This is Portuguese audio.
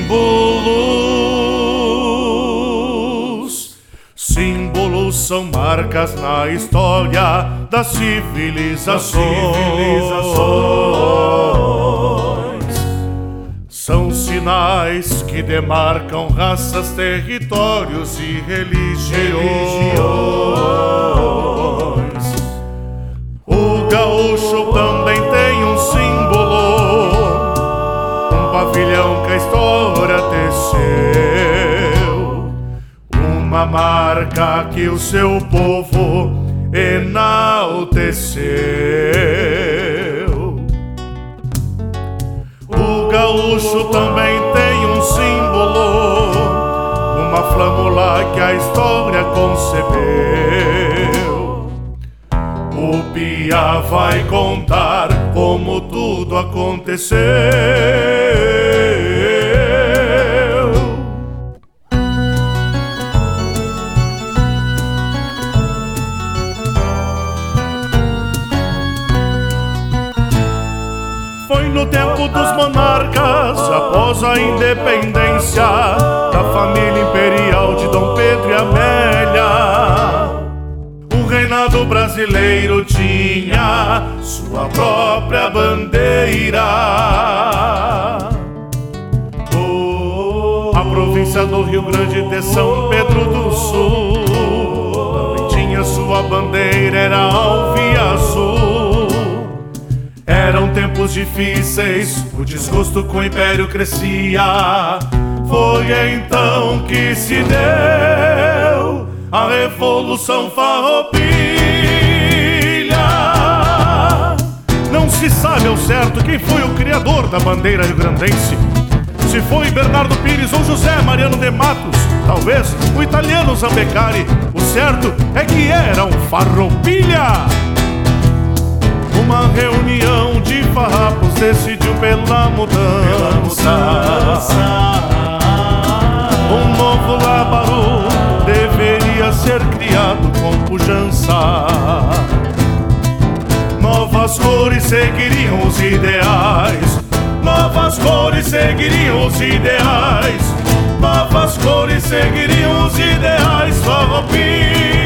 símbolos. Símbolos são marcas na história das civilizações. São sinais que demarcam raças, territórios e religiões. religiões. O gaúcho tão a história teceu, uma marca que o seu povo enalteceu. O gaúcho também tem um símbolo, uma flâmula que a história concebeu. O Pia vai contar como tudo aconteceu. No tempo dos monarcas, após a independência da família imperial de Dom Pedro e Amélia. O reinado brasileiro tinha sua própria bandeira. A província do Rio Grande de São Pedro do Sul também tinha sua bandeira, era alviazul. Eram tempos difíceis, o desgosto com o império crescia. Foi então que se deu a Revolução Farroupilha. Não se sabe ao certo quem foi o criador da bandeira rio-grandense. Se foi Bernardo Pires ou José Mariano de Matos, talvez o italiano Zambecari. O certo é que era um farroupilha. Uma reunião de farrapos decidiu pela mudança. Um novo labaru deveria ser criado com pujança. Novas cores seguiriam os ideais. Novas cores seguiriam os ideais. Novas cores seguiriam os ideais. Farroupilha